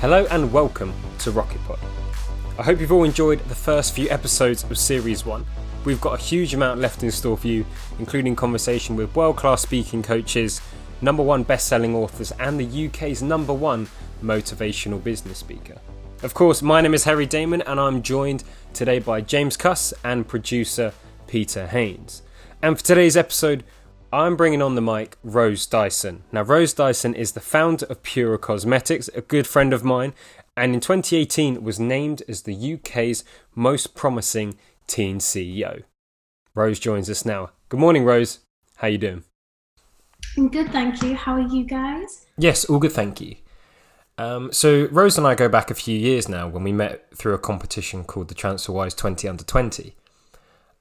Hello and welcome to Rocket Pod. I hope you've all enjoyed the first few episodes of Series 1. We've got a huge amount left in store for you, including conversation with world class speaking coaches, number one best selling authors, and the UK's number one motivational business speaker. Of course, my name is Harry Damon, and I'm joined today by James Cuss and producer Peter Haynes. And for today's episode, I'm bringing on the mic Rose Dyson. Now, Rose Dyson is the founder of Pura Cosmetics, a good friend of mine, and in 2018 was named as the UK's most promising teen CEO. Rose joins us now. Good morning, Rose. How you doing? I'm good, thank you. How are you guys? Yes, all good, thank you. Um, so Rose and I go back a few years now when we met through a competition called the TransferWise 20 Under 20.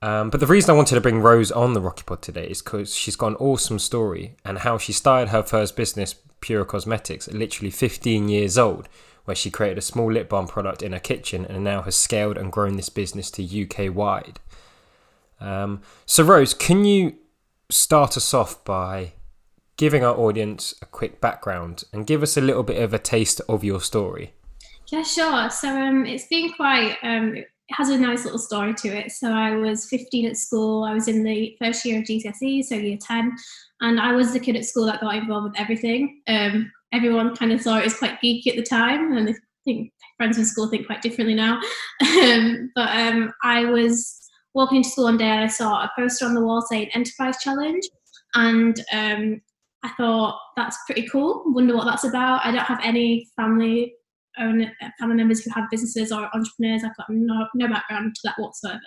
Um, but the reason I wanted to bring Rose on the Rocket Pod today is because she's got an awesome story and how she started her first business, Pura Cosmetics, at literally 15 years old, where she created a small lip balm product in her kitchen and now has scaled and grown this business to UK wide. Um, so, Rose, can you start us off by giving our audience a quick background and give us a little bit of a taste of your story? Yeah, sure. So um, it's been quite um, it has a nice little story to it. So I was 15 at school. I was in the first year of GCSE, so year 10, and I was the kid at school that got involved with everything. Um, everyone kind of thought it was quite geeky at the time, and I think friends from school think quite differently now. Um, but um, I was walking into school one day and I saw a poster on the wall saying Enterprise Challenge, and um, I thought that's pretty cool. Wonder what that's about. I don't have any family own family members who have businesses or entrepreneurs. I've got no, no background to that whatsoever.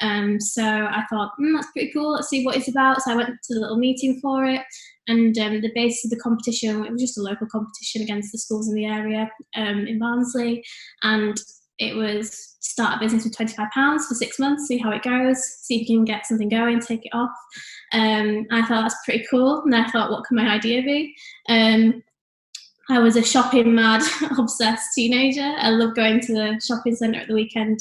Um, so I thought, mm, that's pretty cool. Let's see what it's about. So I went to the little meeting for it. And um, the basis of the competition, it was just a local competition against the schools in the area um, in Barnsley. And it was start a business with £25 for six months, see how it goes, see if you can get something going, take it off. Um, I thought that's pretty cool. And I thought, what can my idea be? Um, I was a shopping mad, obsessed teenager. I loved going to the shopping centre at the weekend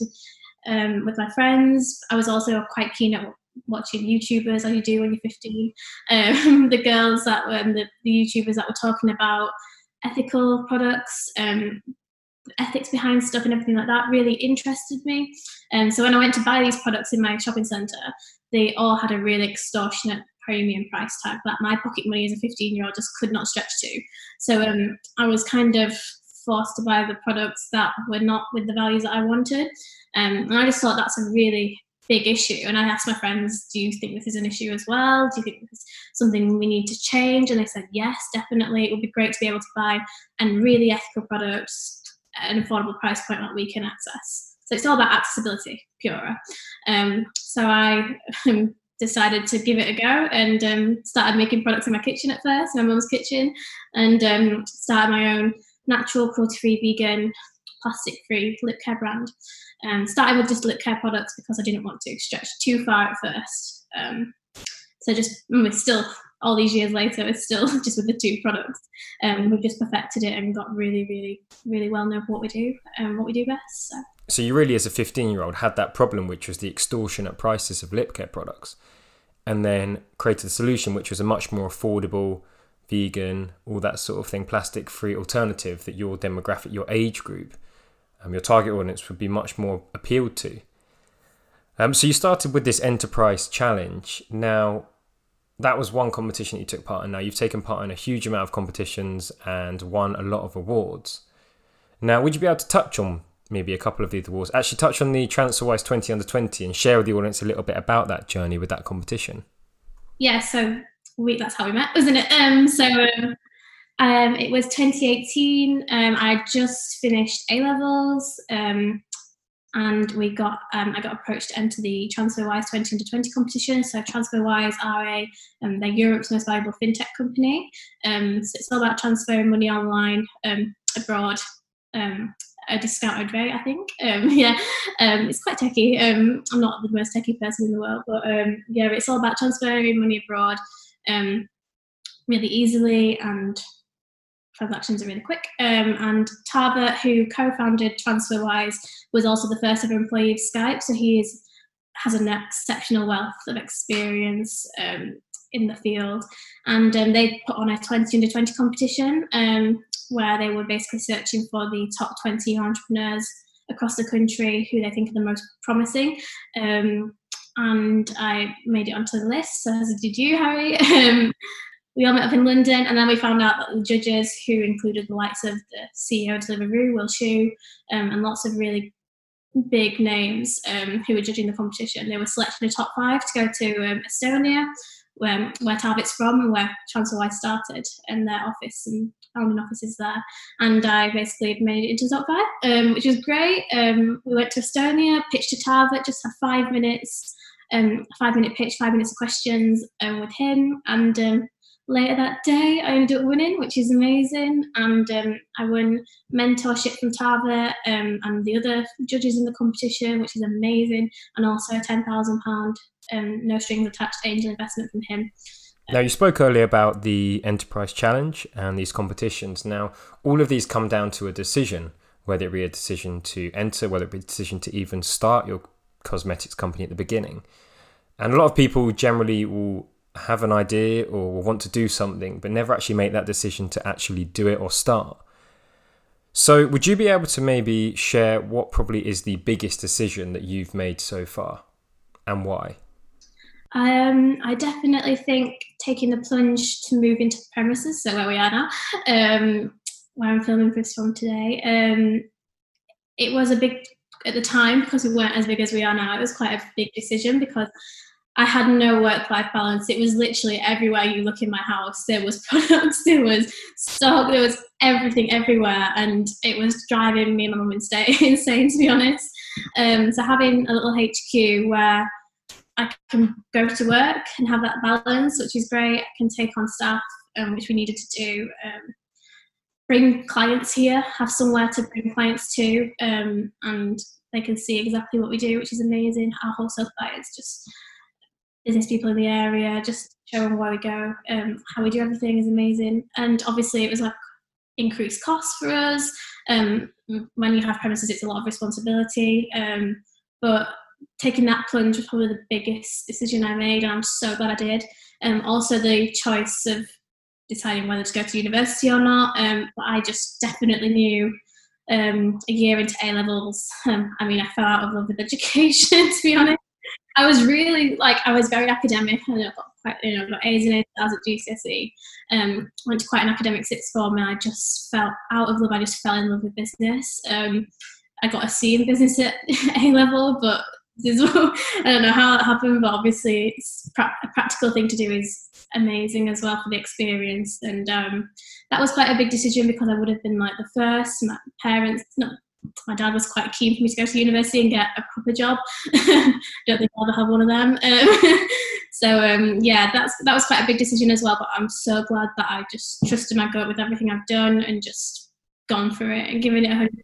um, with my friends. I was also quite keen at watching YouTubers, as you do when you're 15. Um, the girls that were, the, the, YouTubers that were talking about ethical products, um, ethics behind stuff, and everything like that really interested me. And um, so when I went to buy these products in my shopping centre, they all had a really extortionate premium price tag that my pocket money as a 15 year old just could not stretch to. So um, I was kind of forced to buy the products that were not with the values that I wanted. Um, and I just thought that's a really big issue. And I asked my friends, do you think this is an issue as well? Do you think this is something we need to change? And they said, yes, definitely. It would be great to be able to buy and really ethical products at an affordable price point that we can access. So it's all about accessibility, Pura. Um, so I um, decided to give it a go and um, started making products in my kitchen at first, my mum's kitchen, and um, started my own natural, cruelty-free, vegan, plastic-free lip care brand. Um, started with just lip care products because I didn't want to stretch too far at first. Um, so just we're still all these years later, it's still just with the two products. Um, we've just perfected it and got really, really, really well known what we do and um, what we do best. So so you really as a 15 year old had that problem which was the extortionate prices of lip care products and then created a solution which was a much more affordable vegan all that sort of thing plastic free alternative that your demographic your age group um, your target audience would be much more appealed to um, so you started with this enterprise challenge now that was one competition you took part in now you've taken part in a huge amount of competitions and won a lot of awards now would you be able to touch on maybe a couple of these awards. Actually, touch on the TransferWise 20 under 20 and share with the audience a little bit about that journey with that competition. Yeah, so we that's how we met, wasn't it? Um, so um, um, it was 2018. Um, I just finished A levels, um, and we got um, I got approached to enter the TransferWise 20 under 20 competition. So TransferWise are a um, they're Europe's most valuable fintech company. Um, so it's all about transferring money online um, abroad um, a discounted rate, I think. Um, yeah, it's quite techy. I'm not the most techy person in the world, but yeah, it's all about transferring money abroad really easily and transactions are really quick. Um, and Taavet, who co-founded TransferWise, was also the first ever employee of Skype, so he is, has an exceptional wealth of experience in the field. And they put on a 20 under 20 competition where they were basically searching for the top 20 entrepreneurs across the country who they think are the most promising. Um, and I made it onto the list, so as did you, Harry. Um, we all met up in London, and then we found out that the judges, who included the likes of the CEO of Deliveroo, Will Shu, um, and lots of really big names um, who were judging the competition, they were selected in the top five to go to um, Estonia, where, where from and where TransferWise started, and their office and founding offices there. And I basically made it into top five, um, which was great. Um, we went to Estonia, pitched to Taavet, just had five minutes, um, five minute pitch, five minutes of questions um, with him, and um, later that day, I ended up winning, which is amazing. And um, I won mentorship from Taavet um, and the other judges in the competition, which is amazing, and also a £10,000 um, no strings attached angel investment from him. Now, you spoke earlier about the Enterprise Challenge and these competitions. Now, all of these come down to a decision, whether it be a decision to enter, whether it be a decision to even start your cosmetics company at the beginning. And a lot of people generally will have an idea or want to do something, but never actually make that decision to actually do it or start. So, would you be able to maybe share what probably is the biggest decision that you've made so far and why? Um, I definitely think taking the plunge to move into the premises, so where we are now, um, where I'm filming this film today, um, it was a big, at the time, because we weren't as big as we are now, it was quite a big decision because I had no work life balance. It was literally everywhere you look in my house. There was products, there was stock, there was everything everywhere, and it was driving me and my mum insane, to be honest. Um, so having a little HQ where I can go to work and have that balance, which is great. I can take on staff, um, which we needed to do. Um, bring clients here, have somewhere to bring clients to, um, and they can see exactly what we do, which is amazing. Our wholesale clients just business people in the area, just showing where we go, um, how we do everything is amazing. And obviously, it was like increased costs for us. Um, when you have premises, it's a lot of responsibility. Um, but taking that plunge was probably the biggest decision I made, and I'm so glad I did. Um, also, the choice of deciding whether to go to university or not. Um, but I just definitely knew um, a year into A levels. Um, I mean, I fell out of love with education, to be honest. I was really like I was very academic and I got quite you know got A's and A's at GCSE. Um, went to quite an academic sixth form and I just felt out of love. I just fell in love with business. Um, I got a C in business at A level, but I don't know how that happened, but obviously it's pra- a practical thing to do is amazing as well for the experience. And um, that was quite a big decision because I would have been like the first. My parents, not my dad was quite keen for me to go to university and get a proper job. don't think I'll ever have one of them. Um, so um, yeah, that's that was quite a big decision as well. But I'm so glad that I just trusted my gut with everything I've done and just gone for it and given it a hundred.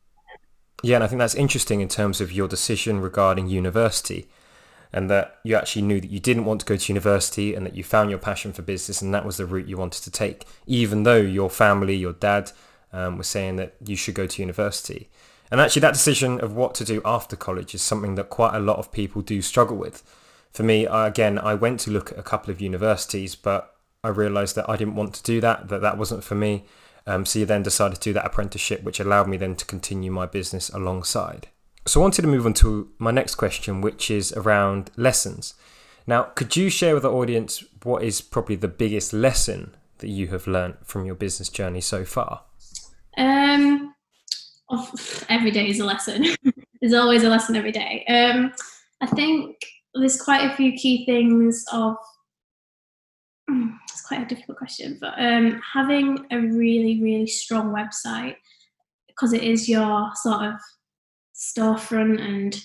Yeah, and I think that's interesting in terms of your decision regarding university. And that you actually knew that you didn't want to go to university and that you found your passion for business and that was the route you wanted to take, even though your family, your dad, um, was saying that you should go to university. And actually, that decision of what to do after college is something that quite a lot of people do struggle with. For me, again, I went to look at a couple of universities, but I realised that I didn't want to do that, that that wasn't for me. Um, so you then decided to do that apprenticeship, which allowed me then to continue my business alongside. So I wanted to move on to my next question, which is around lessons. Now, could you share with the audience what is probably the biggest lesson that you have learned from your business journey so far? Um, every day is a lesson. there's always a lesson every day. Um, I think there's quite a few key things of. It's quite a difficult question, but um, having a really, really strong website because it is your sort of storefront and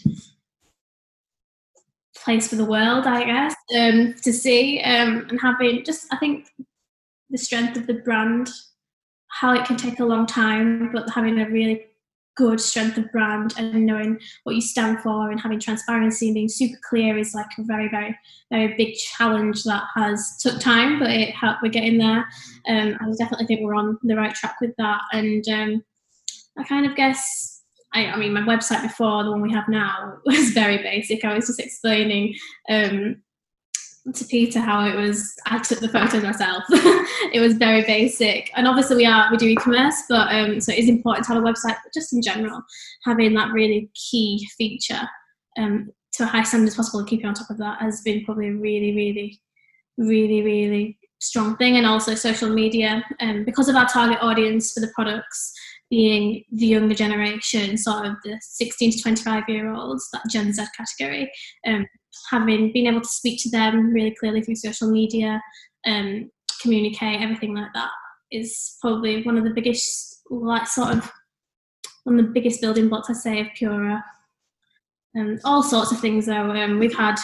place for the world, I guess, um, to see um, and having just, I think, the strength of the brand, how it can take a long time, but having a really good strength of brand and knowing what you stand for and having transparency and being super clear is like a very very very big challenge that has took time but it helped we're getting there. Um, i definitely think we're on the right track with that. And um, i kind of guess I, I, mean my website before the one we have now was very basic. I was just explaining um, to Peter how it was I took the photos myself. it was very basic. And obviously we are we do e-commerce, but um, so it is important to have a website, but just in general, having that really key feature um, to a high standard as possible and keeping on top of that has been probably a really, really, really, really strong thing. And also social media. Um, because of our target audience for the products being the younger generation, sort of the 16 to 25 year olds, that Gen Z category, um, having been able to speak to them really clearly through social media, um, communicate, everything like that is probably one of the biggest, like sort of one of the biggest building blocks I say of Pura. Um, all sorts of things though. Um, we've had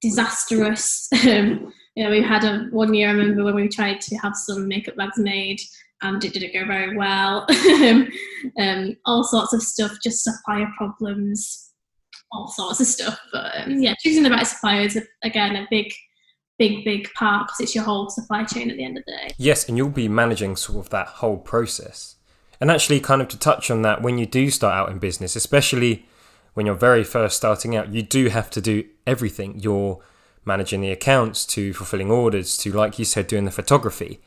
disastrous. Um, you know, we had a one year. I remember when we tried to have some makeup bags made, and it didn't go very well. um, all sorts of stuff, just supplier problems, all sorts of stuff. But um, yeah, choosing the right supplier is again a big, big, big part because it's your whole supply chain at the end of the day. Yes, and you'll be managing sort of that whole process. And actually, kind of to touch on that, when you do start out in business, especially when you're very first starting out, you do have to do everything. You're managing the accounts to fulfilling orders to, like you said, doing the photography.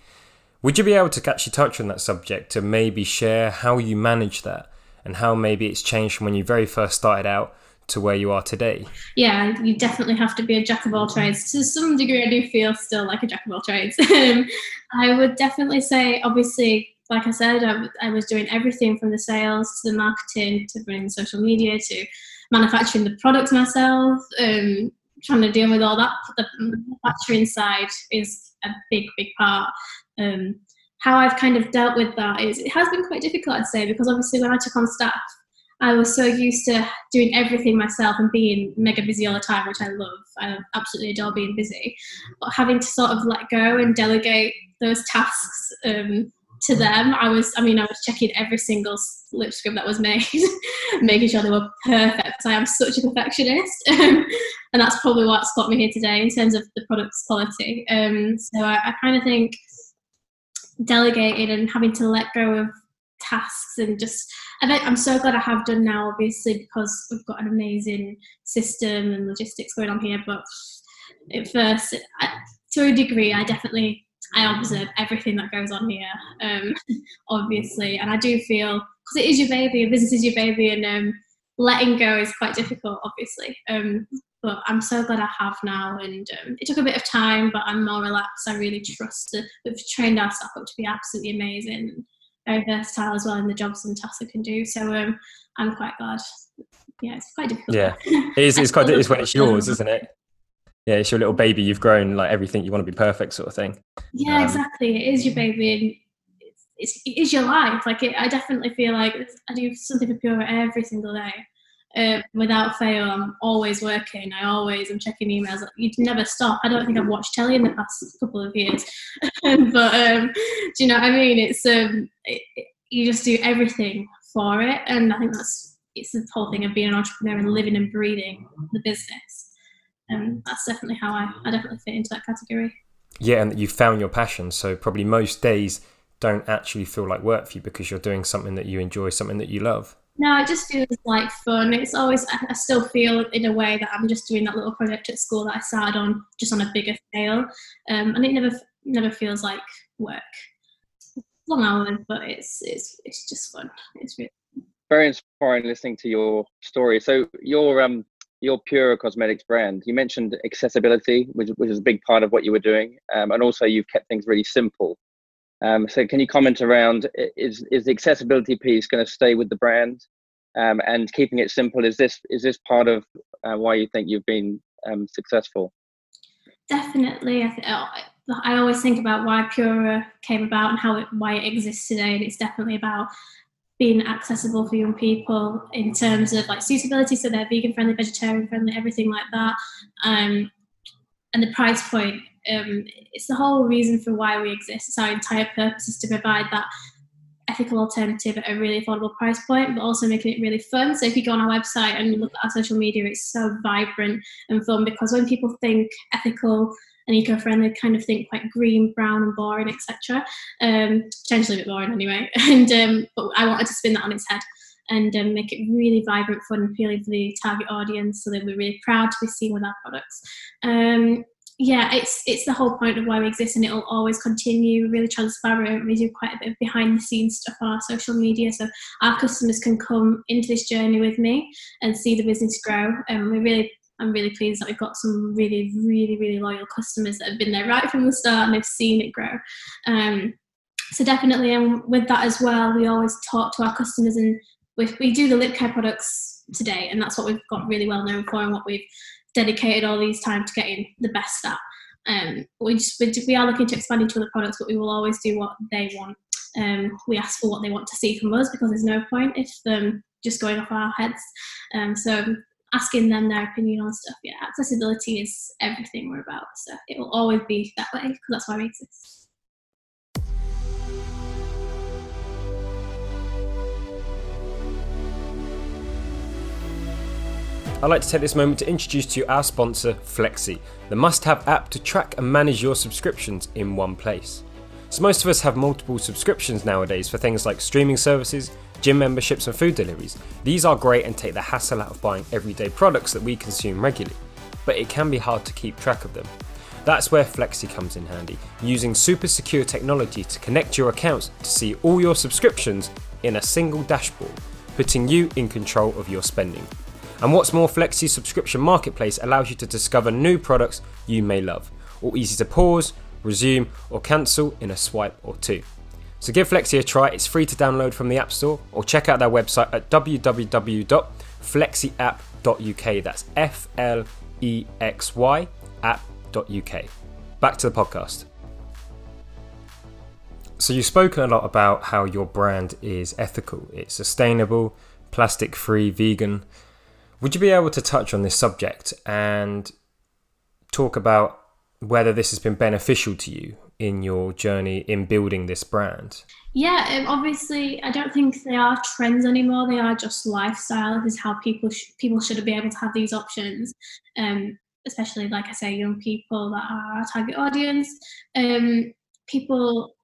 Would you be able to actually touch on that subject to maybe share how you manage that and how maybe it's changed from when you very first started out to where you are today? Yeah, you definitely have to be a jack of all trades. To some degree, I do feel still like a jack of all trades. Um, I would definitely say, obviously, like I said, I, I, was doing everything from the sales to the marketing to running social media to manufacturing the products myself. Um, trying to deal with all that. The manufacturing side is a big, big part. Um, how I've kind of dealt with that is it has been quite difficult, I'd say, because obviously when I took on staff, I was so used to doing everything myself and being mega busy all the time, which I love. I absolutely adore being busy. But having to sort of let go and delegate those tasks um, to them. I was, I mean, I was checking every single lip scrub that was made, making sure they were perfect I am such a perfectionist. and that's probably what's got me here today in terms of the product's quality. Um, so I, I kind of think delegating and having to let go of tasks and just I I'm so glad I have done now obviously because we've got an amazing system and logistics going on here but at first I, to a degree I definitely I observe everything that goes on here, um, obviously, and I do feel because it is your baby, your business is your baby, and um, letting go is quite difficult, obviously. Um, but I'm so glad I have now, and um, it took a bit of time, but I'm more relaxed. I really trust that we've trained our staff up to be absolutely amazing, very versatile as well in the jobs and tasks they can do. So um, I'm quite glad. Yeah, it's quite difficult. Yeah, it is. It's quite. It's when it's yours, isn't it? yeah, it's your little baby. You've grown like everything. You want to be perfect, sort of thing. Yeah, um, exactly. It is your baby, and it's, it is your life. Like it, I definitely feel like I do something for Pura every single day. Uh, without fail, I'm always working. I always am checking emails. You never stop. I don't think I've watched telly in the past couple of years, but um, do you know what I mean? It's um, it, you just do everything for it, and I think that's it's the whole thing of being an entrepreneur and living and breathing the business um, that's definitely how I, I definitely fit into that category. Yeah, and you found your passion. So probably most days don't actually feel like work for you because you're doing something that you enjoy, something that you love. No, it just feels like fun. It's always I still feel in a way that I'm just doing that little project at school that I started on just on a bigger scale, um, and it never never feels like work. Long hours, but it's it's it's just fun. It's really very inspiring listening to your story. So your um your Pura Cosmetics brand, you mentioned accessibility, which, which is a big part of what you were doing, um, and also you've kept things really simple. Um, so, can you comment around is is the accessibility piece going to stay with the brand, um, and keeping it simple? Is this is this part of uh, why you think you've been um, successful? Definitely, I, th- oh, I always think about why Pura came about and how it, why it exists today, and it's definitely about being accessible for young people in terms of like suitability, so they're vegan friendly, vegetarian friendly, everything like that. Um, and the price point, um, it's the whole reason for why we exist. It's our entire purpose is to provide that ethical alternative at a really affordable price point, but also making it really fun. So if you go on our website and look at our social media, it's so vibrant and fun because when people think ethical and eco-friendly kind of think quite green, brown, and boring, etc. Um, potentially a bit boring anyway. And um, but I wanted to spin that on its head and um, make it really vibrant, fun, appealing for the target audience, so they were really proud to be seen with our products. Um, yeah, it's it's the whole point of why we exist, and it'll always continue. Really transparent. We do quite a bit of behind the scenes stuff on our social media, so our customers can come into this journey with me and see the business grow. And we really, I'm really pleased that we've got some really, really, really loyal customers that have been there right from the start and they've seen it grow. Um, so definitely, and with that as well, we always talk to our customers, and we, we do the lip care products today, and that's what we've got really well known for, and what we've dedicated all these time to getting the best at. Um, we just we, we are looking to expand into other products, but we will always do what they want. Um, we ask for what they want to see from us because there's no point if them just going off our heads. Um, so asking them their opinion on stuff. Yeah, accessibility is everything we're about. So it will always be that way because that's why we exist. I'd like to take this moment to introduce to you our sponsor, Flexy, the must have app to track and manage your subscriptions in one place. So, most of us have multiple subscriptions nowadays for things like streaming services, gym memberships, and food deliveries. These are great and take the hassle out of buying everyday products that we consume regularly, but it can be hard to keep track of them. That's where Flexy comes in handy, using super secure technology to connect your accounts to see all your subscriptions in a single dashboard, putting you in control of your spending. And what's more, Flexy subscription marketplace allows you to discover new products you may love, all easy to pause, resume, or cancel in a swipe or two. So give Flexy a try, it's free to download from the App Store, or check out their website at www.flexyapp.uk. That's F L E X Y app.uk. Back to the podcast. So, you've spoken a lot about how your brand is ethical, it's sustainable, plastic free, vegan. Would you be able to touch on this subject and talk about whether this has been beneficial to you in your journey in building this brand? Yeah, um, obviously, I don't think they are trends anymore. They are just lifestyle. This is how people sh- people should be able to have these options, um, especially like I say, young people that are our target audience. Um, people,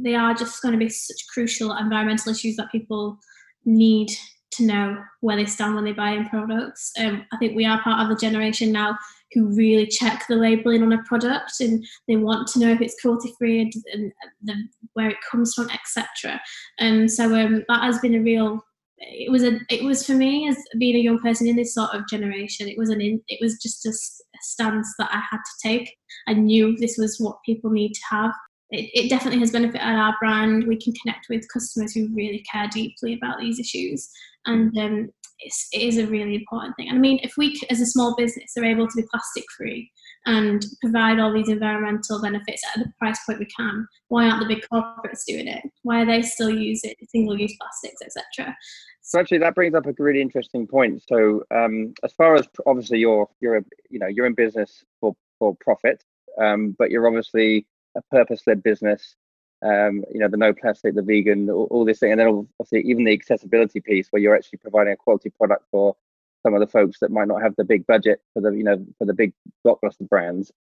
they are just going to be such crucial environmental issues that people need to know where they stand when they buy in products. Um, I think we are part of the generation now who really check the labeling on a product and they want to know if it's cruelty free and, and the, where it comes from, etc. And so um, that has been a real. It was a. It was for me as being a young person in this sort of generation. It was an. In, it was just a, a stance that I had to take. I knew this was what people need to have it, it, definitely has benefited our brand. We can connect with customers who really care deeply about these issues, and um, it's, it is a really important thing. And I mean, if we, as a small business, are able to be plastic free and provide all these environmental benefits at the price point we can, why aren't the big corporates doing it? Why are they still using single-use plastics, etc.? So actually, that brings up a really interesting point. So, um, as far as obviously you're you're a, you know you're in business for for profit, um, but you're obviously a purpose-led business um, you know, the no plastic, the vegan, all, all, this thing, and then obviously even the accessibility piece where you're actually providing a quality product for some of the folks that might not have the big budget for the, you know, for the big blockbuster brands.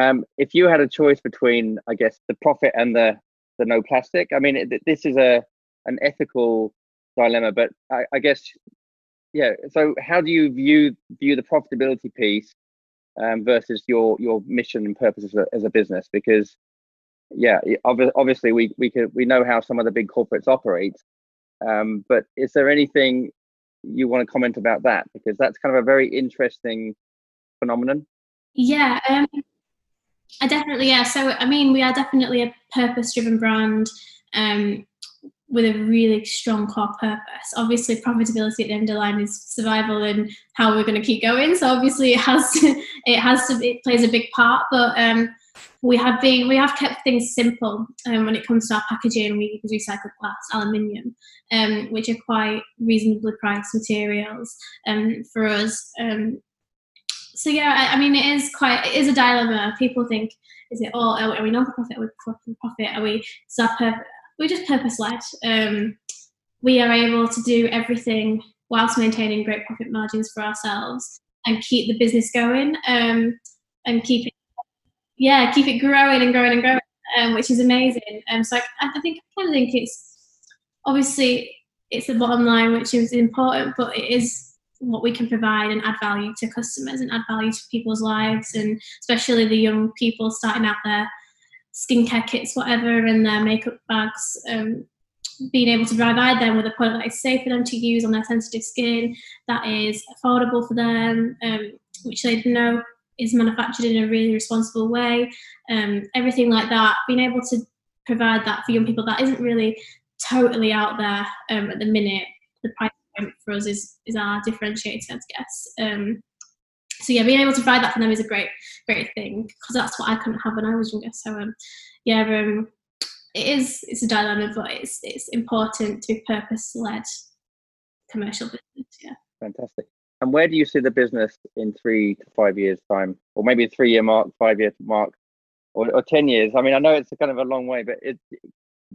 Um, if you had a choice between, I guess, the profit and the the no plastic, I mean, it, this is a an ethical dilemma, but I, I, guess, yeah. So, how do you view view the profitability piece um, versus your your mission and purpose as a, as a business? Because yeah, obviously we we could we know how some of the big corporates operate, um, but is there anything you want to comment about that because that's kind of a very interesting phenomenon? Yeah, um, I definitely yeah. So I mean, we are definitely a purpose-driven brand. Um, with a really strong core purpose. Obviously, profitability at the end of the line is survival and how we're going to keep going. So obviously, it has to, it has to it plays a big part. But um, we have been we have kept things simple um, when it comes to our packaging. We use recycled glass, aluminium, um, which are quite reasonably priced materials um, for us. Um, so yeah, I, I, mean, it is quite it is a dilemma. People think, is it all? Are we not for profit? Are we profit? Are we? Is? We're just purpose led. Um, we are able to do everything whilst maintaining great profit margins for ourselves and keep the business going um, and keep it yeah, keep it growing and growing and growing, um, which is amazing. Um, so I, I think I kind of think it's obviously it's the bottom line, which is important, but it is what we can provide and add value to customers and add value to people's lives and especially the young people starting out their skincare kits, whatever, and their makeup bags. Um, being able to provide them with a product that is safe for them to use on their sensitive skin, that is affordable for them, um, which they know is manufactured in a really responsible way, um, everything like that. Being able to provide that for young people that isn't really totally out there um, at the minute. The price for us is is our differentiator, I guess. Um, so yeah, being able to provide that for them is a great great thing because that's what I couldn't have when I was younger. So um, yeah, um, it is it's a dilemma, but it's it's important to be purpose led commercial business. Yeah. Fantastic. And where do you see the business in three to five years time, or maybe a three year mark, five year mark, or, or ten years? I mean, I know it's kind of a long way, but it,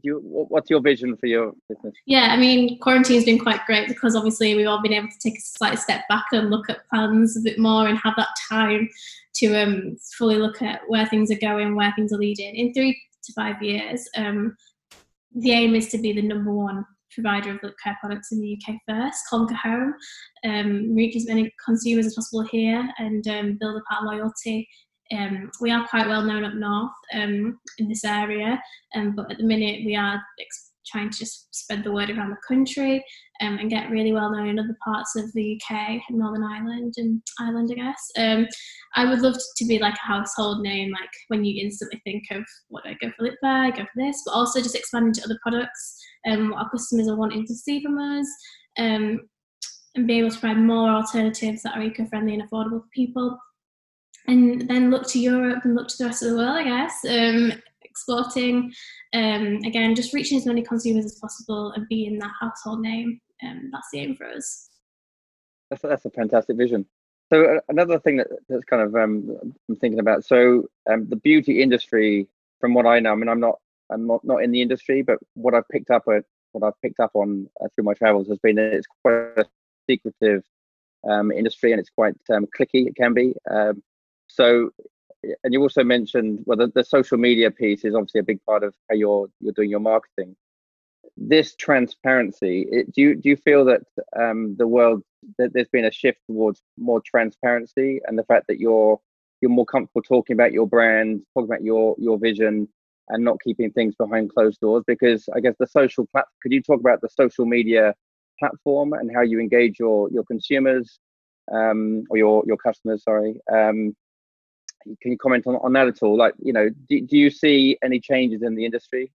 you, what's your vision for your business? Yeah, I mean, quarantine's been quite great because obviously we've all been able to take a slight step back and look at plans a bit more and have that time to um, fully look at where things are going, where things are leading. In three to five years, um, the aim is to be the number one provider of care products in the UK first, conquer home, um, reach as many consumers as possible here, and um, build up our loyalty. Um, we are quite well known up north um, in this area, um, but at the minute we are trying to just spread the word around the country um, and get really well known in other parts of the UK, Northern Ireland and Ireland, I guess. Um, I would love to be like a household name, like when you instantly think of what do I go for lip I go for this, but also just expanding to other products, um, what our customers are wanting to see from us. and be able to provide more alternatives that are eco-friendly and affordable for people and then look to Europe and look to the rest of the world, I guess. Um, exporting, um, again, just reaching as many consumers as possible and being that household name. Um, that's the aim for us. That's, that's a fantastic vision. So uh, another thing that, that's kind of um, I'm thinking about. So um, the beauty industry, from what I know, I mean, I'm not I'm not, not in the industry, but what I've picked up at what I've picked up on uh, through my travels has been that it's quite a secretive um, industry and it's quite um, clicky. It can be. So, and you also mentioned well, the, the social media piece is obviously a big part of how you're you're doing your marketing. This transparency, it, do you do you feel that um, the world that there's been a shift towards more transparency and the fact that you're you're more comfortable talking about your brand, talking about your your vision, and not keeping things behind closed doors? Because I guess the social platform. Could you talk about the social media platform and how you engage your your consumers um, or your your customers? Sorry, um, can you comment on, on that at all? Like, you know, do, do you see any changes in the industry?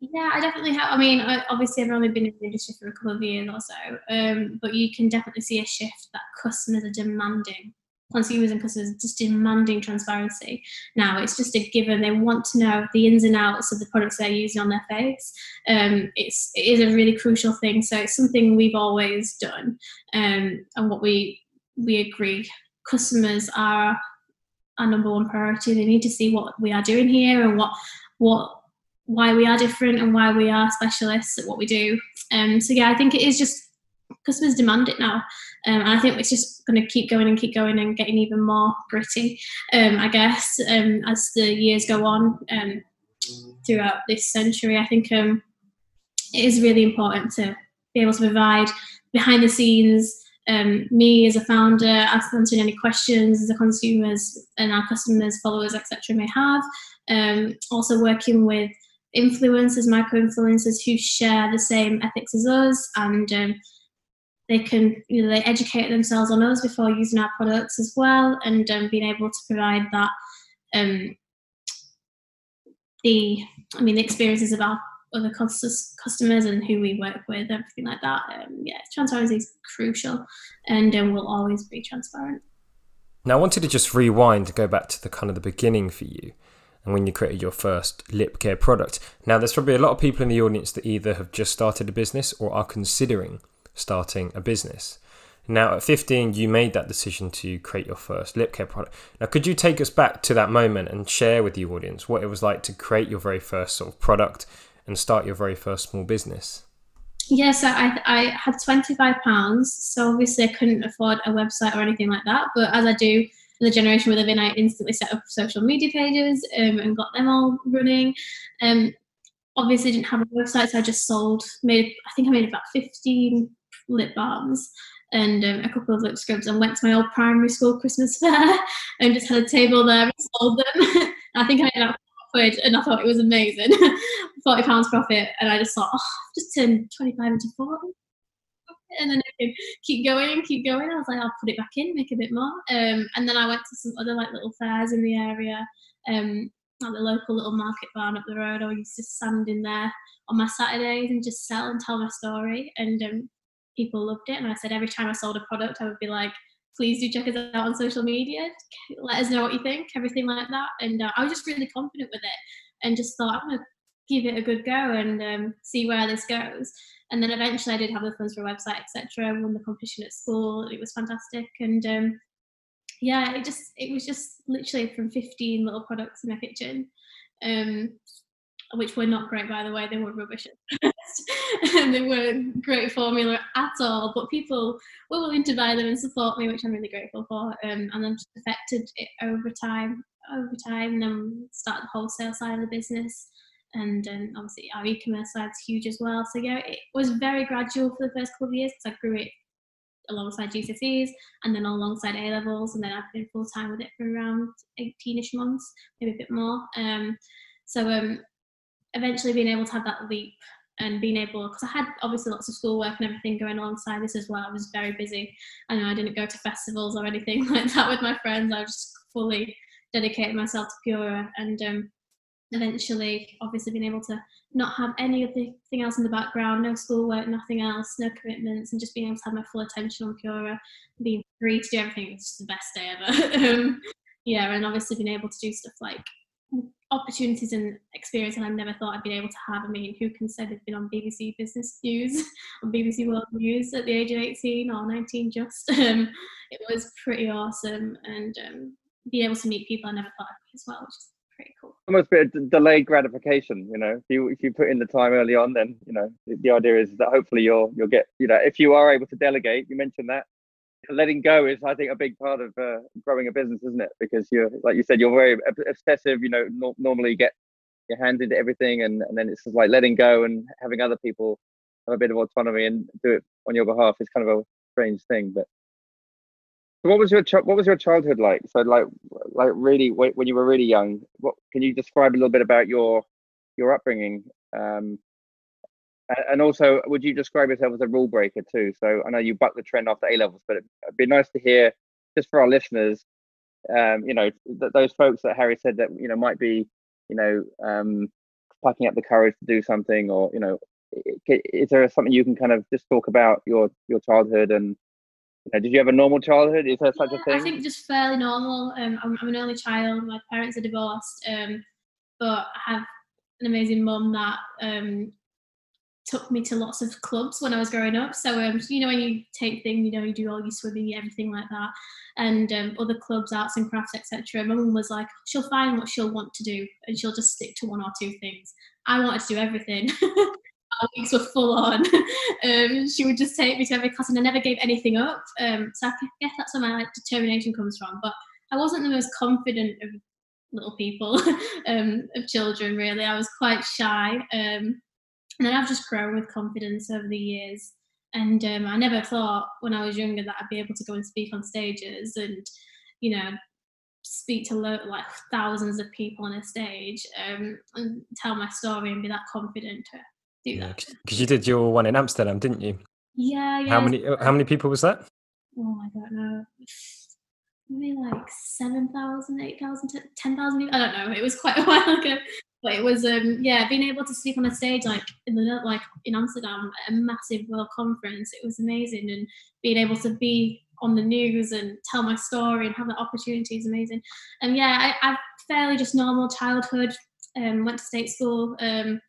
Yeah, I definitely have. I mean, obviously, I've only been in the industry for a couple of years or so, um, but you can definitely see a shift that customers are demanding. Consumers and customers just demanding transparency. Now, it's just a given. They want to know the ins and outs of the products they're using on their face. Um, it's it is a really crucial thing. So it's something we've always done, um, and what we we agree. Customers are our number one priority. They need to see what we are doing here and what what why we are different and why we are specialists at what we do. Um, so yeah, I think it is just customers demand it now, um, and I think it's just going to keep going and keep going and getting even more gritty. Um, I guess um, as the years go on um, throughout this century, I think um, it is really important to be able to provide behind the scenes um, me as a founder, answering any questions the consumers and our customers, followers, etc. may have. Um, also working with influencers, micro influencers who share the same ethics as us, and um, they can you know they educate themselves on us before using our products as well, and um, being able to provide that um, the I mean the experiences of our other customers and who we work with, everything like that. Um, yeah, transparency is crucial, and um, will always be transparent. Now, I wanted to just rewind to go back to the kind of the beginning for you, and when you created your first lip care product. Now, there's probably a lot of people in the audience that either have just started a business or are considering starting a business. Now, at 15, you made that decision to create your first lip care product. Now, could you take us back to that moment and share with the audience what it was like to create your very first sort of product and start your very first small business? Yeah, so I, I had £25. So obviously I couldn't afford a website or anything like that. But as I do in the generation we live in, I instantly set up social media pages um, and got them all running. Um, obviously didn't have a website, so I just sold, made, I think I made about 15 lip balms. and um, a couple of lip scrubs and went to my old primary school Christmas fair and just had a table there and sold them. I think I made up quid and I thought it was amazing. Forty pounds profit, and I just thought, oh, I've just turned twenty five into forty. And then I keep going, keep going. I was like, I'll put it back in, make a bit more. Um, and then I went to some other like little fairs in the area, um, at the local little market barn up the road. I used to stand in there on my Saturdays and just sell and tell my story. And um, people loved it. And I said every time I sold a product, I would be like, please do check us out on social media. Let us know what you think, everything like that. And uh, I was just really confident with it and just thought, I'm going to give it a good go and um, see where this goes. And then eventually I did have the funds for a website, etc. Won the competition at school. It was fantastic. And um, yeah, it just, it was just literally from 15 little products in my kitchen. Um, which were not great by the way, they were rubbish and they weren't great formula at all. But people were willing to buy them and support me, which I'm really grateful for. Um, and just affected it over time, over time, and then start the wholesale side of the business. And um, obviously our e-commerce side is huge as well. So yeah, it was very gradual for the first couple of years because I grew it alongside GCSEs and then alongside A levels, and then I've been full time with it for around 18ish months, maybe a bit more. Um, so um, eventually being able to have that leap and being able because I had obviously lots of schoolwork and everything going alongside this as well. I was very busy. I know I didn't go to festivals or anything like that with my friends. I was just fully dedicated myself to Pura and um, eventually obviously being able to not have anything else in the background, no schoolwork, nothing else, no commitments, and just being able to have my full attention on Pura, being free to do everything. It's just the best day ever. um, yeah, and obviously being able to do stuff like opportunities and experience and I never thought I'd be able to have. I mean, who can say they've been on BBC Business News, on BBC World News at the age of 18 or 19 just. Um, it was pretty awesome and um, being able to meet people I never thought I'd as well, which is pretty cool. Almost a bit of delayed gratification, you know. If you if you put in the time early on, then you know the, the idea is that hopefully you'll you'll get you know if you are able to delegate. You mentioned that letting go is i think a big part of uh, growing a business isn't it? Because you're like you said you're very obsessive you know no, normally get your hands into everything and, and then it's just like letting go and having other people have a bit of autonomy and do it on your behalf is kind of a strange thing but what was your what was your childhood like? So like like really when you were really young what can you describe a little bit about your your upbringing? Um and also, would you describe yourself as a rule breaker too? So I know you bucked the trend after A levels, but it'd be nice to hear, just for our listeners, um, you know, th- those folks that Harry said that you know might be, you know, um, plucking up the courage to do something, or you know, is there something you can kind of just talk about your your childhood and you know, did you have a normal childhood? Is there such a thing? I think just fairly normal. Um, I'm, I'm, an only child. My parents are divorced, um, but I have an amazing mum that um, took me to lots of clubs when I was growing up. So um, you know when you take things, you know you do all your swimming, everything like that, and um, other clubs, arts and crafts, etc. My mum was like, she'll find what she'll want to do, and she'll just stick to one or two things. I wanted to do everything. Our weeks were full on. um, she would just take me to every class, and I never gave anything up. Um, so I guess that's where my like, determination comes from. But I wasn't the most confident of little people, um, of children. Really, I was quite shy. Um, and I've just grown with confidence over the years. And um, I never thought when I was younger that I'd be able to go and speak on stages and, you know, speak to lo- like thousands of people on a stage um, and tell my story and be that confident to do that. Because you did your one in Amsterdam, didn't you? Yeah, yeah. How many? Uh, how many people was that? Oh, I don't know. Maybe like 7,000, 8,000, 10,000 people. I don't know. It was quite a while ago but it was um yeah being able to speak on a stage like in the like in amsterdam a massive world conference it was amazing. And being able to be on the news and tell my story and have that opportunity is amazing. And yeah i, I fairly just normal childhood um went to state school um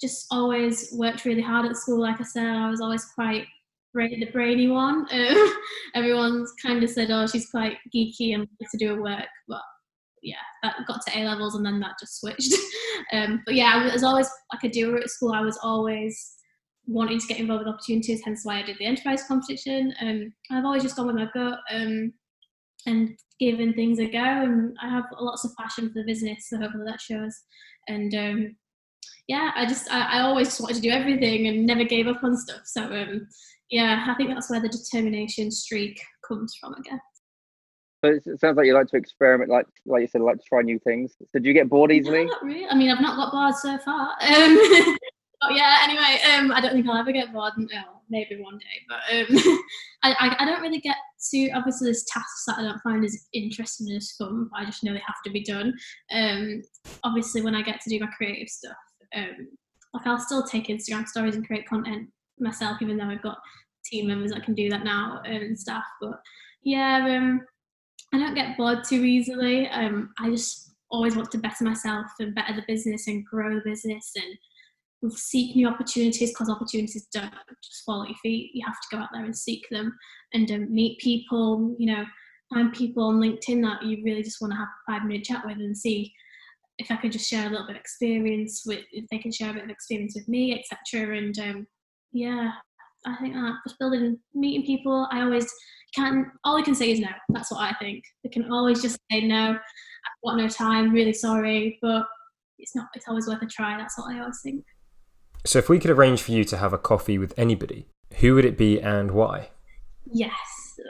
just always worked really hard at school like i said i was always quite the brainy one. Um, everyone's kind of said oh she's quite geeky and likes to do her work. But yeah, that got to A levels and then that just switched. um, but yeah, I was always like a doer at school. I was always wanting to get involved with opportunities, hence why I did the enterprise competition. Um, I've always just gone with my gut um, and given things a go. And I have lots of passion for the business, so hopefully that shows. And um, yeah, I just I, I, always just wanted to do everything and never gave up on stuff. So um, yeah, I think that's where the determination streak comes from, I guess. So it sounds like you like to experiment, like like you said, like to try new things. So do you get bored easily? No, not really. I mean, I've not got bored so far. Um, but yeah, anyway, um, I don't think I'll ever get bored. No, maybe one day, but um, I, I, I don't really get to. Obviously, there's tasks that I don't find as interesting as fun. I just know they have to be done. Um, obviously, when I get to do my creative stuff, um, like I'll still take Instagram stories and create content myself, even though I've got team members that can do that now um, and stuff. But yeah, um, I don't get bored too easily. Um, I just always want to better myself and better the business and grow the business and seek new opportunities because opportunities don't just fall at your feet. You have to go out there and seek them and um, meet people, you know, find people on LinkedIn that you really just want to have a five minute chat with and see if I could just share a little bit of experience with, if they can share a bit of experience with me, etc. And um, yeah, I think that just building, meeting people. I always can. All I can say is no. That's what I think. They can always just say no. I've got no time. Really sorry, but it's not. It's always worth a try. That's what I always think. So, if we could arrange for you to have a coffee with anybody, who would it be and why? Yes,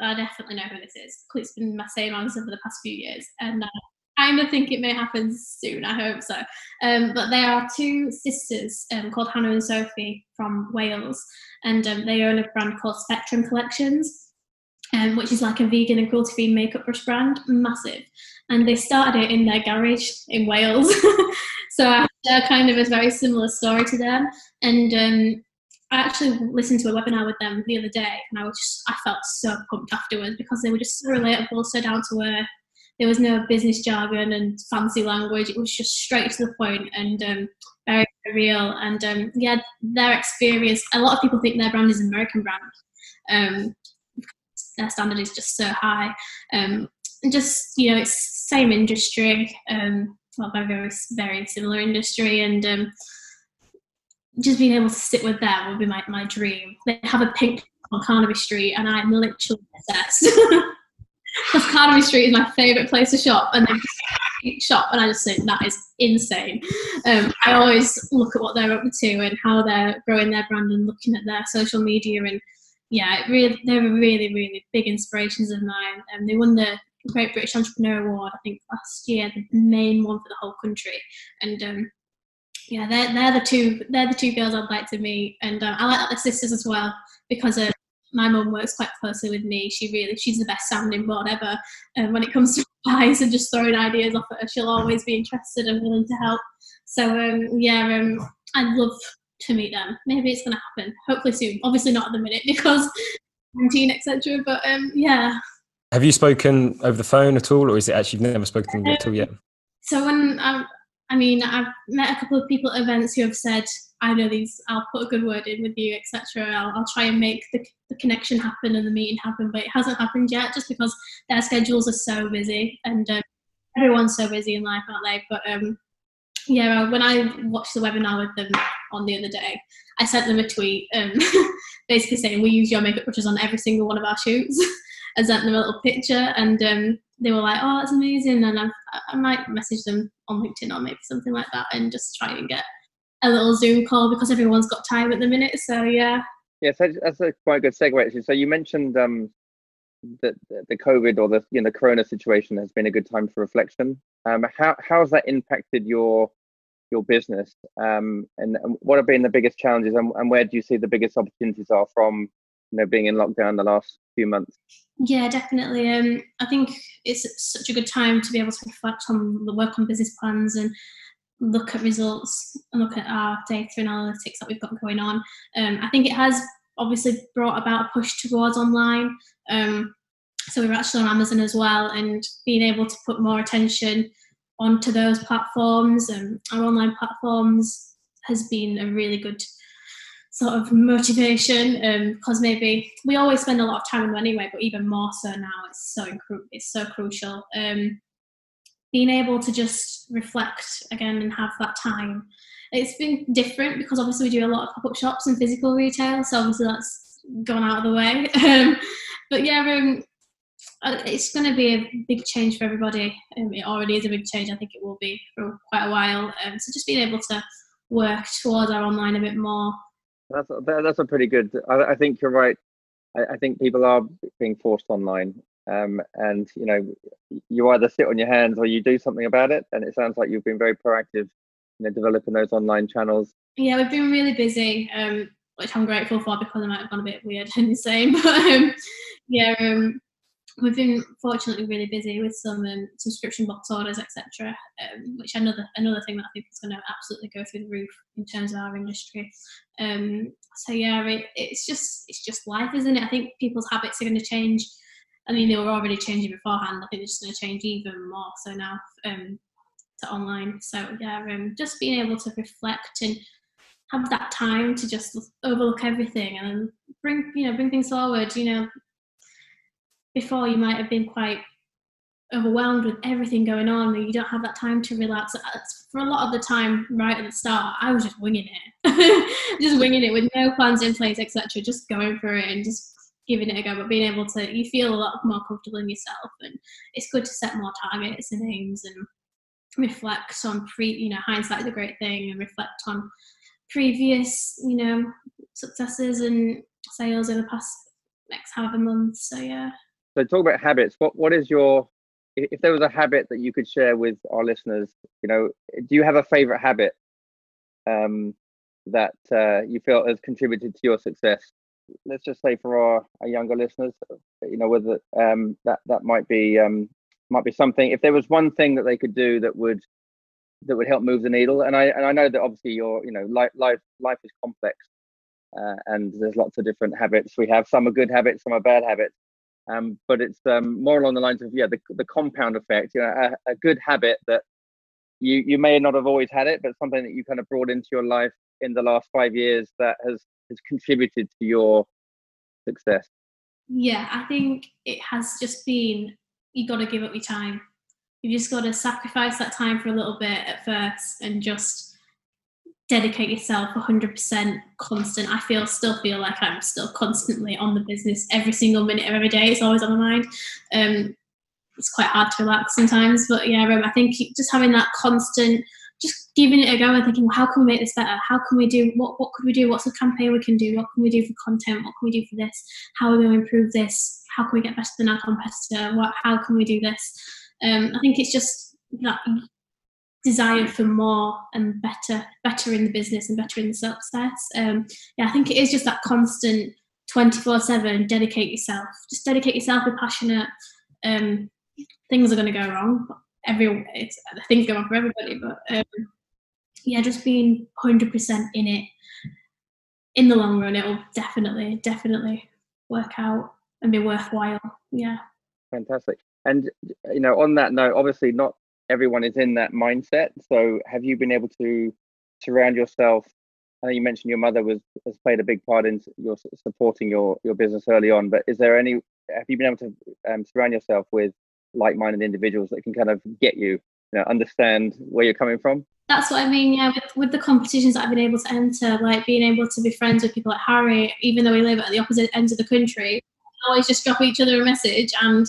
I definitely know who this is. It's been my same answer for the past few years, and I kind of think it may happen soon. I hope so. Um, but there are two sisters um, called Hannah and Sophie from Wales, and um, they own a brand called Spectrum Collections. Um, which is like a vegan and cruelty-free makeup brush brand, massive. And they started it in their garage in Wales. so I kind of a very similar story to them. And um, I actually listened to a webinar with them the other day, and I was just I felt so pumped afterwards because they were just so relatable, so down to earth, there was no business jargon and fancy language. It was just straight to the point and um, very, very, real. And um, yeah, their experience. A lot of people think their brand is an American brand. Um, their standard is just so high. Um, and just you know, it's same industry. Um, well, very, very, very similar industry, and um, just being able to sit with them would be my, my dream. They have a pink on Carnaby Street, and I'm literally obsessed. because Carnaby Street is my favourite place to shop, and they shop, and I just think that is insane. Um, I always look at what they're up to and how they're growing their brand and looking at their social media, and yeah, really, they're really, really big inspirations of mine. And um, they won the Great British Entrepreneur Award, I think, last year, the main one for the whole country, and. Um, yeah, they're, they're the two they're the two girls I'd like to meet, and uh, I like they're sisters as well because uh, my mum works quite closely with me. She really, she's the best sounding board ever. And um, when it comes to advice and just throwing ideas off at her, she'll always be interested and willing to help. So um, yeah, um, I'd love to meet them. Maybe it's going to happen. Hopefully soon. Obviously not at the minute because quarantine, etc. But um, yeah. Have you spoken over the phone at all, or is it actually you've never spoken to them at all yet? So when I, I mean, I've met a couple of people at events who have said I know these, I'll put a good word in with you, etc. I'll, I'll, try and make the, the, connection happen and the meeting happen, but it hasn't happened yet just because their schedules are so busy and um, everyone's so busy in life, aren't they? But um, yeah, when I watched the webinar with them on the other day, I sent them a tweet um, basically saying we use your makeup brushes on every single one of our shoots. I sent them a little picture and um, they were like, oh, that's amazing. And I, I might message them on LinkedIn or maybe something like that and just try and get a little Zoom call because everyone's got time at the minute. So yeah. Yeah, so that's a quite good segue actually. So you mentioned um, that the COVID or the you know Corona situation has been a good time for reflection. Um, how how has that impacted your your business? Um, and, and what have been the biggest challenges, and, and where do you see the biggest opportunities are from you know being in lockdown the last few months? Yeah, definitely. Um, I think it's such a good time to be able to reflect on the work on business plans and look at results and look at our data and analytics that we've got going on. Um, I think it has obviously brought about a push towards online. Um, so we're actually on Amazon as well, and being able to put more attention onto those platforms and our online platforms has been a really good sort of motivation because um, maybe we always spend a lot of time on anyway, but even more so now. It's so it's so crucial. Um, being able to just reflect again and have that time. It's been different because obviously we do a lot of pop up shops and physical retail, so obviously that's gone out of the way. Um, but yeah, um, it's going to be a big change for everybody. Um, it already is a big change. I think it will be for quite a while. Um, so just being able to work towards our online a bit more. That's that's a pretty good. I, I think you're right. I, I, think people are being forced online, um, and you know, you either sit on your hands or you do something about it. And it sounds like you've been very proactive, you know, developing those online channels. Yeah, we've been really busy, um, which I'm grateful for because I might have gone a bit weird and insane. But um, yeah, um, we've been fortunately really busy with some um, subscription box orders, etc. Um, which another another thing that I think is going to absolutely go through the roof in terms of our industry. Um, so yeah, it, it's just it's just life, isn't it? I think people's habits are going to change. I mean, they were already changing beforehand. I think they're just going to change even more so now um, to online. So yeah, um, just being able to reflect and have that time to just overlook everything and bring you know bring things forward. You know, before you might have been quite overwhelmed with everything going on and you don't have that time to relax. Uh, for a lot of the time right at the start i was just winging it. Just winging it with no plans in place etc just going for it and just giving it a go. But being able to you feel a lot more comfortable in yourself and it's good to set more targets and aims and reflect on pre you know hindsight is a great thing and reflect on previous you know successes and sales in the past next half a month. So yeah so talk about habits. What what is your if there was a habit that you could share with our listeners? You know, do you have a favorite habit um, that uh, you feel has contributed to your success? Let's just say for our, our younger listeners, you know, whether um, that that might be um, might be something. If there was one thing that they could do that would that would help move the needle, and I and I know that obviously your you know life life life is complex, uh, and there's lots of different habits we have. Some are good habits, some are bad habits. Um, but it's um, more along the lines of yeah, the, the compound effect. You know, a, a, good habit that you you may not have always had it, but something that you kind of brought into your life in the last five years that has has contributed to your success. Yeah, I think it has just been you got to give up your time. You've just got to sacrifice that time for a little bit at first and just dedicate yourself 100% constant. I feel still feel like i'm still constantly on the business every single minute of every day. It's always on my mind. Um, it's quite hard to relax sometimes but yeah i think just having that constant just giving it a go and thinking well, how can we make this better? How can we do what what could we do? What's a campaign we can do? What can we do for content? What can we do for this? How are we going to improve this? How can we get better than our competitor? What how can we do this? Um, i think it's just that desire for more and better, better in the business and better in the success. Um, yeah, I think it is just that constant 24 7 dedicate yourself. Just dedicate yourself, be passionate. Um, things are going to go wrong. Every it's, things go wrong for everybody, but um, yeah, just being 100% in it in the long run, it will definitely, definitely work out and be worthwhile. Yeah. Fantastic. And you know, on that note, obviously not everyone is in that mindset. So have you been able to surround yourself? I know you mentioned your mother was has played a big part in your supporting your your business early on, but is there any have you been able to um, surround yourself with like-minded individuals that can kind of get you, you know, understand where you're coming from? That's what I mean. Yeah, with, with the competitions that I've been able to enter, like being able to be friends with people like Harry, even though we live at the opposite ends of the country, always just drop each other a message and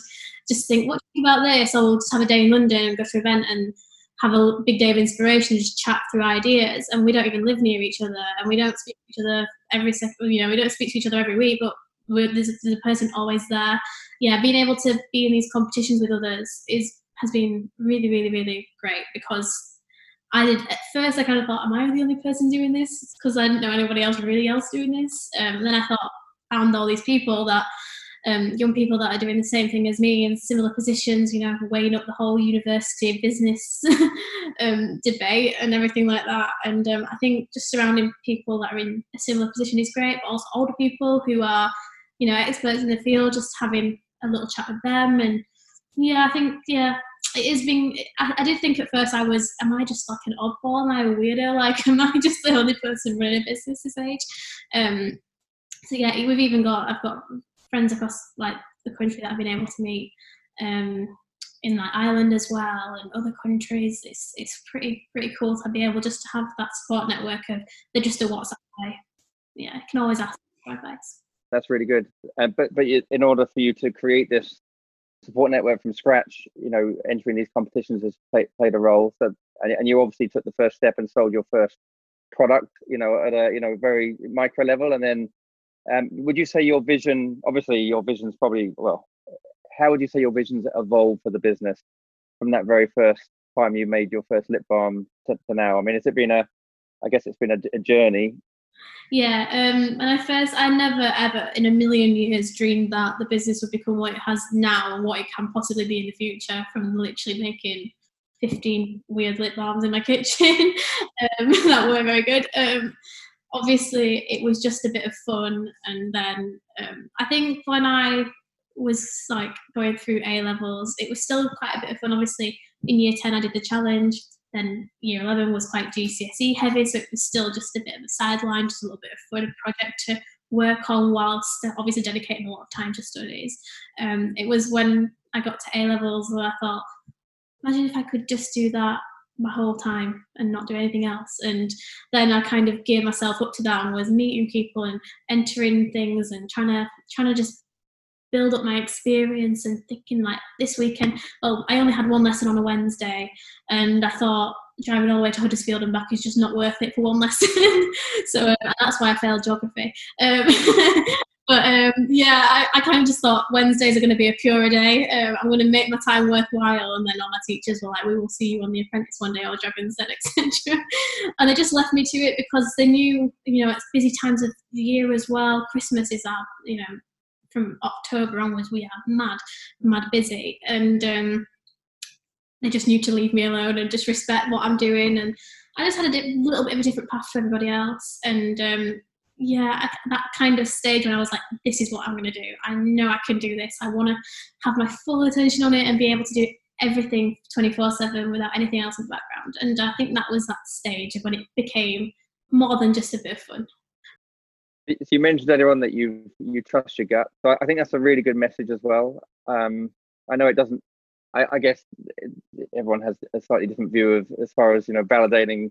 just think, what do you think about this? Or we'll just have a day in London and go to an event and have a big day of inspiration and just chat through ideas. And we don't even live near each other and we don't speak to each other every second, you know, we don't speak to each other every week, but there's, there's a person always there. Yeah, being able to be in these competitions with others is has been really, really, really great because I did at first I kind of thought, am I the only person doing this? Because I didn't know anybody else really else doing this. Um, then I thought found all these people that um, young people that are doing the same thing as me in similar positions, you know, weighing up the whole university business um, debate and everything like that. And um, I think just surrounding people that are in a similar position is great, but also older people who are, you know, experts in the field, just having a little chat with them. And yeah, I think, yeah, it is being I, I, did think at first I was am I just like an oddball am I a weirdo like am I just the only person running a business this age um so yeah we've even got I've got friends across like the country that I've been able to meet um, in like Ireland as well and other countries. It's it's pretty pretty cool to be able just to have that support network of they're just a WhatsApp away. Yeah, I can always ask for advice. That's really good. Uh, but but in order for you to create this support network from scratch, you know, entering these competitions has play, played a role. So and, and you obviously took the first step and sold your first product, you know, at a you know very micro level, and then um, would you say your vision? Obviously, your vision's probably well. How would you say your vision's evolved for the business from that very first time you made your first lip balm to, to now? I mean, has it been a? I guess it's been a, a journey. Yeah, um, when I first, I never ever in a million years dreamed that the business would become what it has now and what it can possibly be in the future. From literally making 15 weird lip balms in my kitchen um, that weren't very good. Um, obviously, it was just a bit of fun. And then um, I think when I was like going through A levels, it was still quite a bit of fun. Obviously, in year 10, I did the challenge. Then year 11 was quite GCSE heavy, so it was still just a bit of a sideline, just a little bit of fun project to work on whilst obviously dedicating a lot of time to studies. Um, it was when I got to A levels where I thought, imagine if I could just do that my whole time and not do anything else. And then I kind of geared myself up to that and was meeting people and entering things and trying to trying to just build up my experience and thinking like this weekend. Well, I only had one lesson on a Wednesday, and I thought driving all the way to Huddersfield and back is just not worth it for one lesson. so uh, that's why I failed geography. Um, but um, yeah, I, I, kind of just thought Wednesdays are going to be a pure day. Um, I'm going to make my time worthwhile, and then all my teachers were like, "We will see you on The Apprentice one day, or Dragons Den, etc." and they just left me to it because they knew, you know, it's busy times of the year as well. Christmas is our, you know, from October onwards, we are mad, mad busy, and um, they just knew to leave me alone and just respect what I'm doing. And I just had a little bit of a different path to everybody else, and um, yeah, that kind of stage when I was like, this is what I'm going to do. I know I can do this. I want to have my full attention on it and be able to do everything 24 7 without anything else in the background. And I think that was that stage of when it became more than just a bit of fun. So you mentioned earlier on that you you trust your gut. So I think that's a really good message as well. Um, I know it doesn't. I, I guess everyone has a slightly different view of as far as you know validating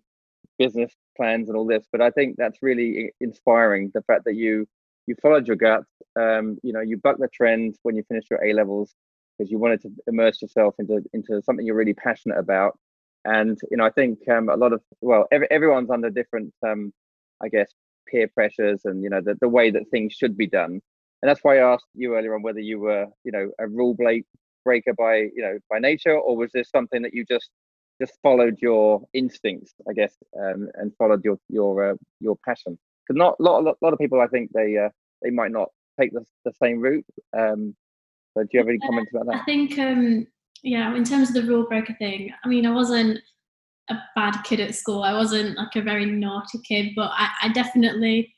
business plans and all this but i think that's really inspiring the fact that you you followed your gut um, you know you bucked the trend when you finished your a levels because you wanted to immerse yourself into into something you're really passionate about. And you know i think um, a lot of well every, everyone's under different um, i guess peer pressures and you know the, the way that things should be done. And that's why i asked you earlier on whether you were you know a rule breaker by you know by nature or was this something that you just just followed your instincts, I guess, um, and followed your your uh, your passion. Because not a lot, a lot of people, I think they uh, they might not take the, the same route. Um, so do you have any comments about that? I think, um, yeah, in terms of the rule breaker thing, I mean, I wasn't a bad kid at school. I wasn't like a very naughty kid, but I, I definitely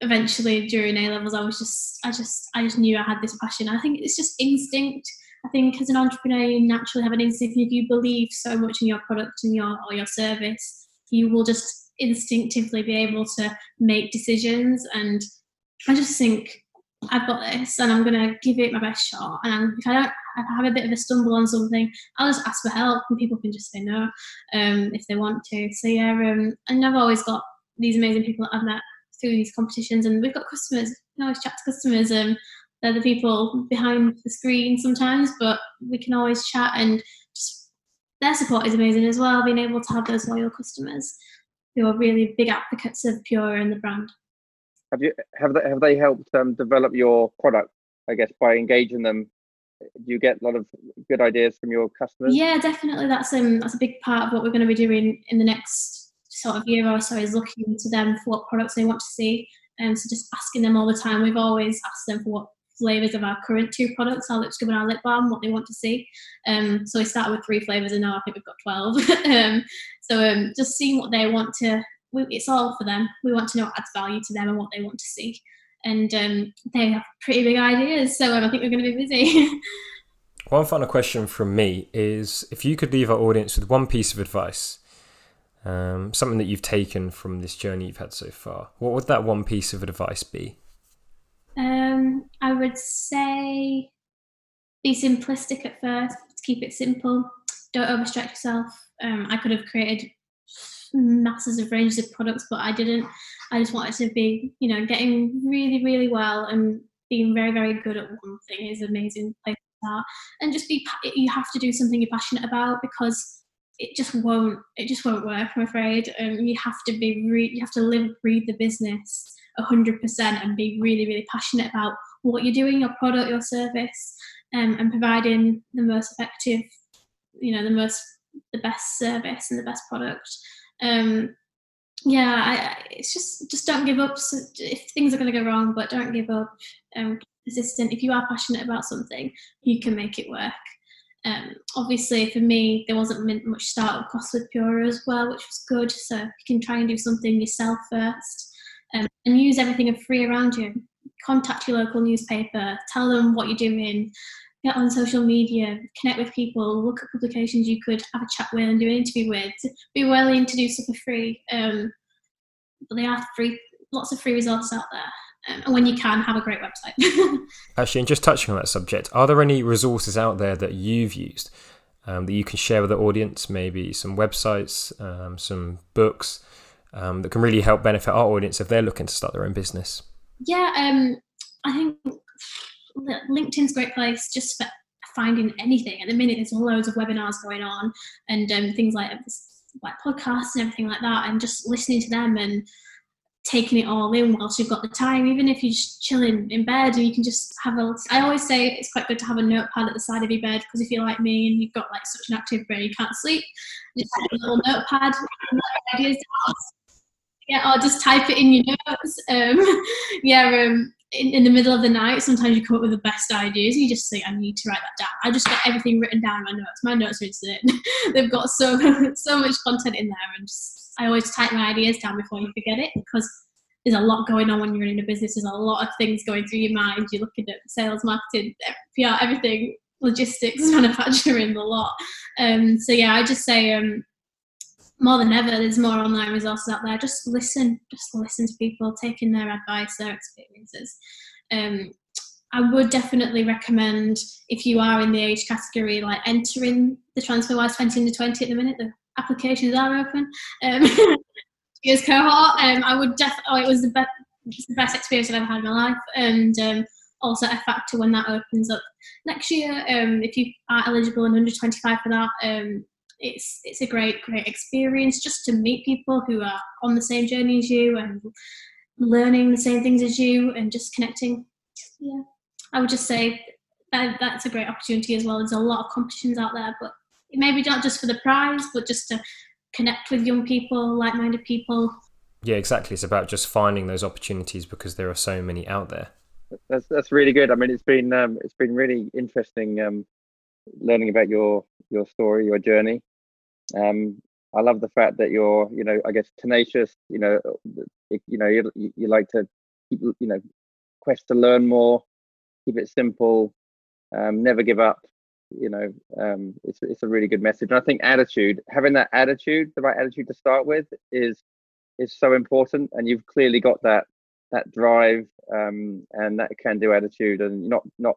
eventually during A levels, I was just, I just, I just knew I had this passion. I think it's just instinct I think as an entrepreneur, you naturally have an instinct. If you believe so much in your product and your or your service, you will just instinctively be able to make decisions. And I just think I've got this, and I'm going to give it my best shot. And if I don't if I have a bit of a stumble on something, I'll just ask for help, and people can just say no um, if they want to. So yeah, um, and I've always got these amazing people that I've met through these competitions, and we've got customers. I always chat to customers. Um, they're the people behind the screen sometimes, but we can always chat and just their support is amazing as well. Being able to have those loyal customers who are really big advocates of Pura and the brand. Have you have they have they helped um, develop your product? I guess by engaging them, do you get a lot of good ideas from your customers? Yeah, definitely. That's um that's a big part of what we're going to be doing in the next sort of year or so is looking to them for what products they want to see. And um, so just asking them all the time. We've always asked them for what flavors of our current two products, our lip scrub and our lip balm, what they want to see. Um, so we started with three flavors, and now I think we've got twelve. um, so um, just seeing what they want to. We, it's all for them. We want to know what adds value to them and what they want to see. And um, they have pretty big ideas, so um, I think we're going to be busy. one final question from me is: If you could leave our audience with one piece of advice. Um, something that you've taken from this journey you've had so far. What would that one piece of advice be? Um, I would say be simplistic at first, keep it simple. Don't overstretch yourself. Um, I could have created masses of ranges of products, but I didn't. I just wanted to be, you know, getting really, really well and being very, very good at one thing is amazing place to start. And just be, you have to do something you're passionate about because it just won't it just won't work i'm afraid um, you have to be re- you have to live breathe the business 100% and be really really passionate about what you're doing your product your service um, and providing the most effective you know the most the best service and the best product. Um, yeah I, it's just just don't give up. So if things are going to go wrong but don't give up um, persistent. If you are passionate about something you can make it work. Um, obviously, for me, there wasn't much startup costs with Pura as well, which was good. So you can try and do something yourself first um, and use everything free around you. Contact your local newspaper, tell them what you're doing, get on social media, connect with people, look at publications you could have a chat with and do an interview with. Be willing to do stuff for free. Um, but they are free, lots of free resources out there um, and when you can, have a great website. Actually, and just touching on that subject, are there any resources out there that you've used um, that you can share with the audience? Maybe some websites, um, some books um, that can really help benefit our audience if they're looking to start their own business. Yeah, um, I think LinkedIn's a great place just for finding anything. At the minute, there's loads of webinars going on and um, things like like podcasts and everything like that, and just listening to them and taking it all in whilst you've got the time, even if you're just chilling in bed and you can just have a. I always say it's quite good to have a notepad at the side of your bed because if you're like me and you've got like such an active brain, you can't sleep, just have a little notepad. Ideas yeah, or just type it in your notes. Um, yeah, um, in, in, the middle of the night, sometimes you come up with the best ideas. And you just say, I need to write that down. I just get everything written down in my notes. My notes are insane. They've got so so much content in there, and just I always type my ideas down before you forget it because there's a lot going on when you're running a business. There's a lot of things going through your mind. You're looking at sales, marketing, PR, everything, logistics, manufacturing, a lot. Um, so yeah, I just say um, more than ever, there's more online resources out there. Just listen, just listen to people, taking their advice, their experiences. Um, I would definitely recommend if you are in the age category, like entering the TransferWise 20 into 20 at the minute, the applications are open. Um, cohort, um, I would definitely. Oh, it was the best, the best experience I've ever had in my life, and um, also a factor when that opens up next year. Um, if you are eligible and under 25 for that, um, it's it's a great great experience just to meet people who are on the same journey as you and learning the same things as you and just connecting. Yeah, I would just say that that's a great opportunity as well. There's a lot of competitions out there, but maybe not just for the prize, but just to connect with young people, like-minded people. Yeah, exactly. It's about just finding those opportunities because there are so many out there. That's that's really good. I mean, it's been um, it's been really interesting um, learning about your your story, your journey. Um, I love the fact that you're, you know, I guess tenacious. You know, you know, you, you like to keep, you know, quest to learn more, keep it simple, um, never give up you know um, it's it's a really good message. And i think attitude having that attitude the right attitude to start with is is so important. And you've clearly got that that drive um, and that can do attitude and you're not not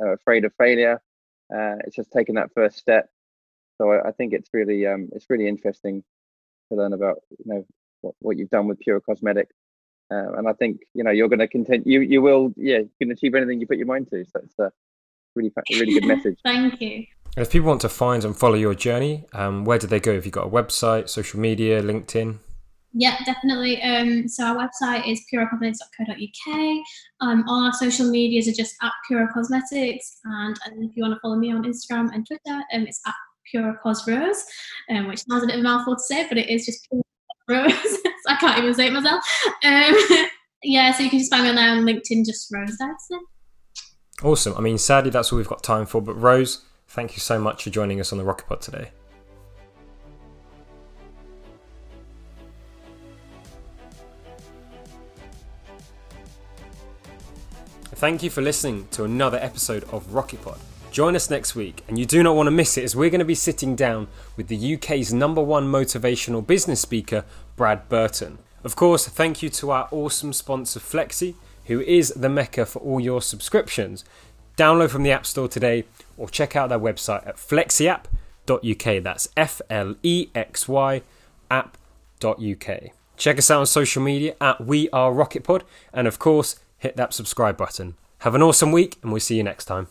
uh, afraid of failure. Uh, it's just taking that first step so I, I think it's really um, it's really interesting to learn about you know what, what you've done with Pura Cosmetics uh, and I think you know you're going to continue you you will yeah you can achieve anything you put your mind to so it's a really really good message. Thank you. If people want to find and follow your journey, um, where do they go? Have you got a website, social media, LinkedIn? Yeah, definitely. Um, so our website is puracosmetics.co.uk. Um, all our social medias are just at Pura Cosmetics, and, and if you want to follow me on Instagram and Twitter, um, it's at Pura Cosrose, um, which sounds a bit of a mouthful to say, but it is just Pura Rose. I can't even say it myself. Um, yeah, so you can just find me on there on LinkedIn, just Rose Dyson. Awesome. I mean, sadly, that's all we've got time for. But Rose, thank you so much for joining us on the Rocket Pod today. Thank you for listening to another episode of Rocket Pod. Join us next week, and you do not want to miss it as we're going to be sitting down with the UK's number one motivational business speaker, Brad Burton. Of course, thank you to our awesome sponsor, Flexy who is the mecca for all your subscriptions. Download from the App Store today or check out their website at flexyapp.uk. That's F L E X Y app.uk. Check us out on social media at We Are Rocket Pod and of course, hit that subscribe button. Have an awesome week and we'll see you next time.